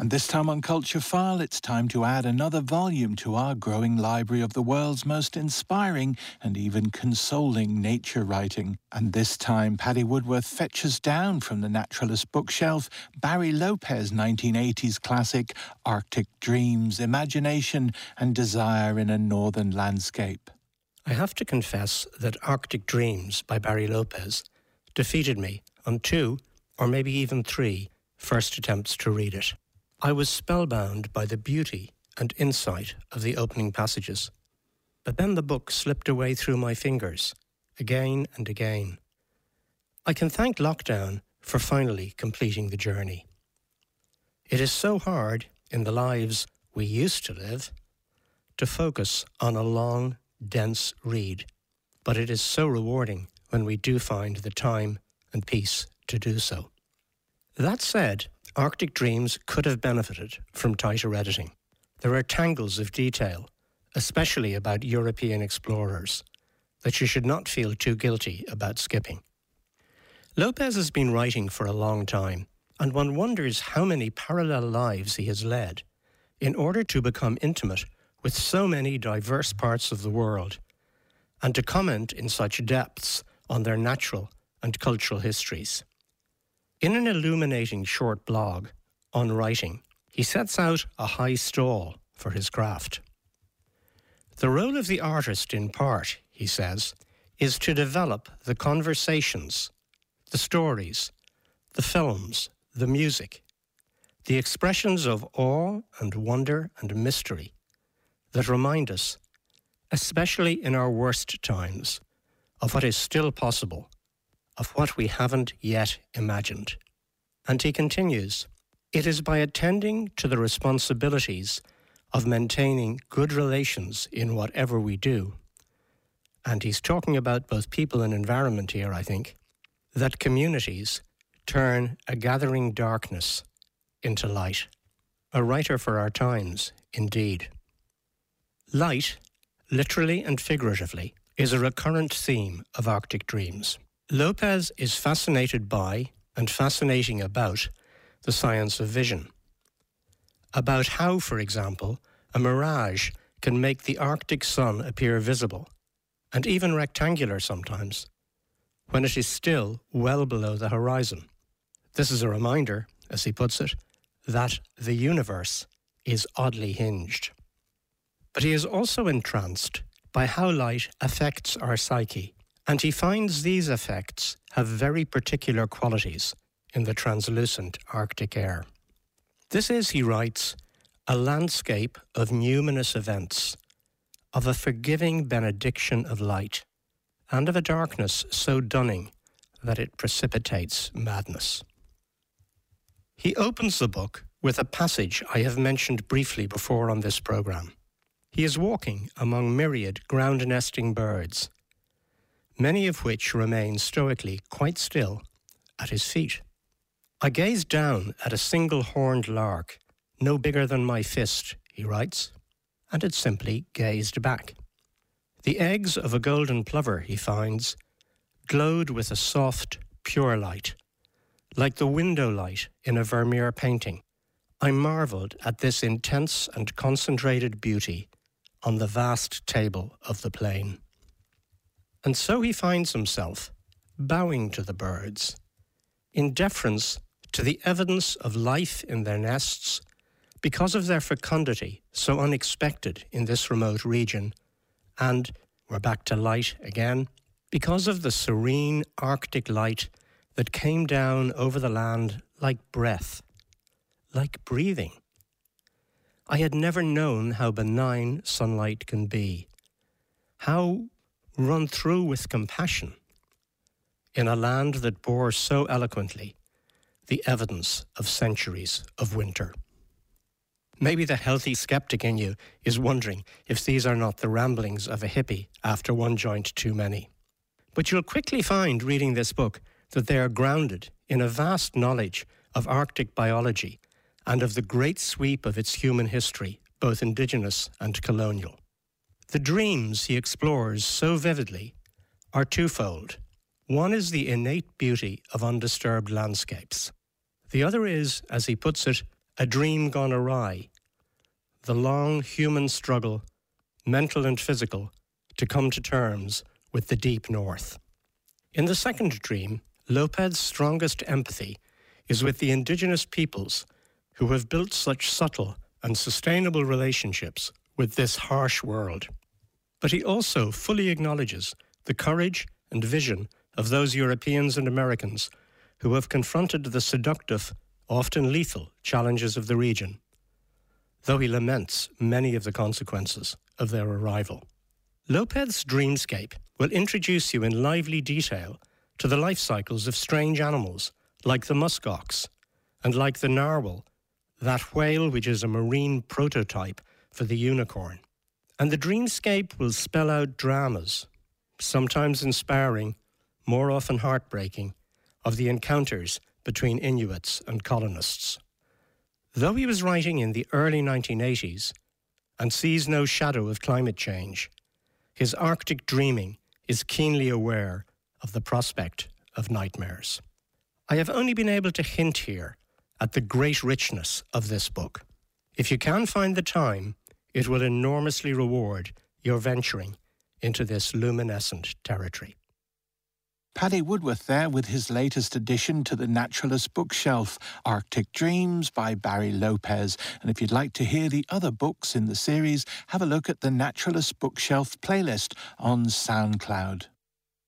And this time on Culture File, it's time to add another volume to our growing library of the world's most inspiring and even consoling nature writing. And this time, Paddy Woodworth fetches down from the Naturalist bookshelf Barry Lopez' 1980s classic, Arctic Dreams, Imagination and Desire in a Northern Landscape. I have to confess that Arctic Dreams by Barry Lopez defeated me on two, or maybe even three, first attempts to read it. I was spellbound by the beauty and insight of the opening passages. But then the book slipped away through my fingers, again and again. I can thank lockdown for finally completing the journey. It is so hard in the lives we used to live to focus on a long, dense read, but it is so rewarding when we do find the time and peace to do so. That said, Arctic Dreams could have benefited from tighter editing. There are tangles of detail, especially about European explorers, that you should not feel too guilty about skipping. Lopez has been writing for a long time, and one wonders how many parallel lives he has led in order to become intimate with so many diverse parts of the world and to comment in such depths on their natural and cultural histories. In an illuminating short blog on writing, he sets out a high stall for his craft. The role of the artist, in part, he says, is to develop the conversations, the stories, the films, the music, the expressions of awe and wonder and mystery that remind us, especially in our worst times, of what is still possible of what we haven't yet imagined. And he continues It is by attending to the responsibilities of maintaining good relations in whatever we do, and he's talking about both people and environment here, I think, that communities turn a gathering darkness into light. A writer for our times, indeed. Light, literally and figuratively, is a recurrent theme of Arctic Dreams. Lopez is fascinated by and fascinating about the science of vision. About how, for example, a mirage can make the Arctic sun appear visible, and even rectangular sometimes, when it is still well below the horizon. This is a reminder, as he puts it, that the universe is oddly hinged. But he is also entranced by how light affects our psyche and he finds these effects have very particular qualities in the translucent Arctic air. This is, he writes, a landscape of numinous events, of a forgiving benediction of light, and of a darkness so dunning that it precipitates madness. He opens the book with a passage I have mentioned briefly before on this programme. He is walking among myriad ground nesting birds many of which remain stoically quite still at his feet. I gazed down at a single horned lark, no bigger than my fist, he writes, and it simply gazed back. The eggs of a golden plover, he finds, glowed with a soft, pure light, like the window light in a Vermeer painting. I marvelled at this intense and concentrated beauty on the vast table of the plain. And so he finds himself bowing to the birds in deference to the evidence of life in their nests because of their fecundity so unexpected in this remote region. And we're back to light again because of the serene Arctic light that came down over the land like breath, like breathing. I had never known how benign sunlight can be, how run through with compassion in a land that bore so eloquently the evidence of centuries of winter. Maybe the healthy skeptic in you is wondering if these are not the ramblings of a hippie after one joint too many. But you'll quickly find reading this book that they are grounded in a vast knowledge of Arctic biology and of the great sweep of its human history, both indigenous and colonial. The dreams he explores so vividly are twofold. One is the innate beauty of undisturbed landscapes. The other is, as he puts it, A Dream Gone Awry, the long human struggle, mental and physical, to come to terms with the deep north. In the second dream, Lopez's strongest empathy is with the indigenous peoples who have built such subtle and sustainable relationships with this harsh world. But he also fully acknowledges the courage and vision of those Europeans and Americans who have confronted the seductive, often lethal, challenges of the region, though he laments many of the consequences of their arrival. Lopez's dreamscape will introduce you in lively detail to the life cycles of strange animals like the muskox and like the narwhal, that whale which is a marine prototype for the unicorn. And the dreamscape will spell out dramas, sometimes inspiring, more often heartbreaking, of the encounters between Inuits and colonists. Though he was writing in the early 1980s and sees no shadow of climate change, his Arctic dreaming is keenly aware of the prospect of nightmares. I have only been able to hint here at the great richness of this book. If you can find the time, it will enormously reward your venturing into this luminescent territory. Paddy Woodworth there with his latest addition to the Naturalist bookshelf, Arctic Dreams by Barry Lopez. And if you'd like to hear the other books in the series, have a look at the Naturalist bookshelf playlist on SoundCloud.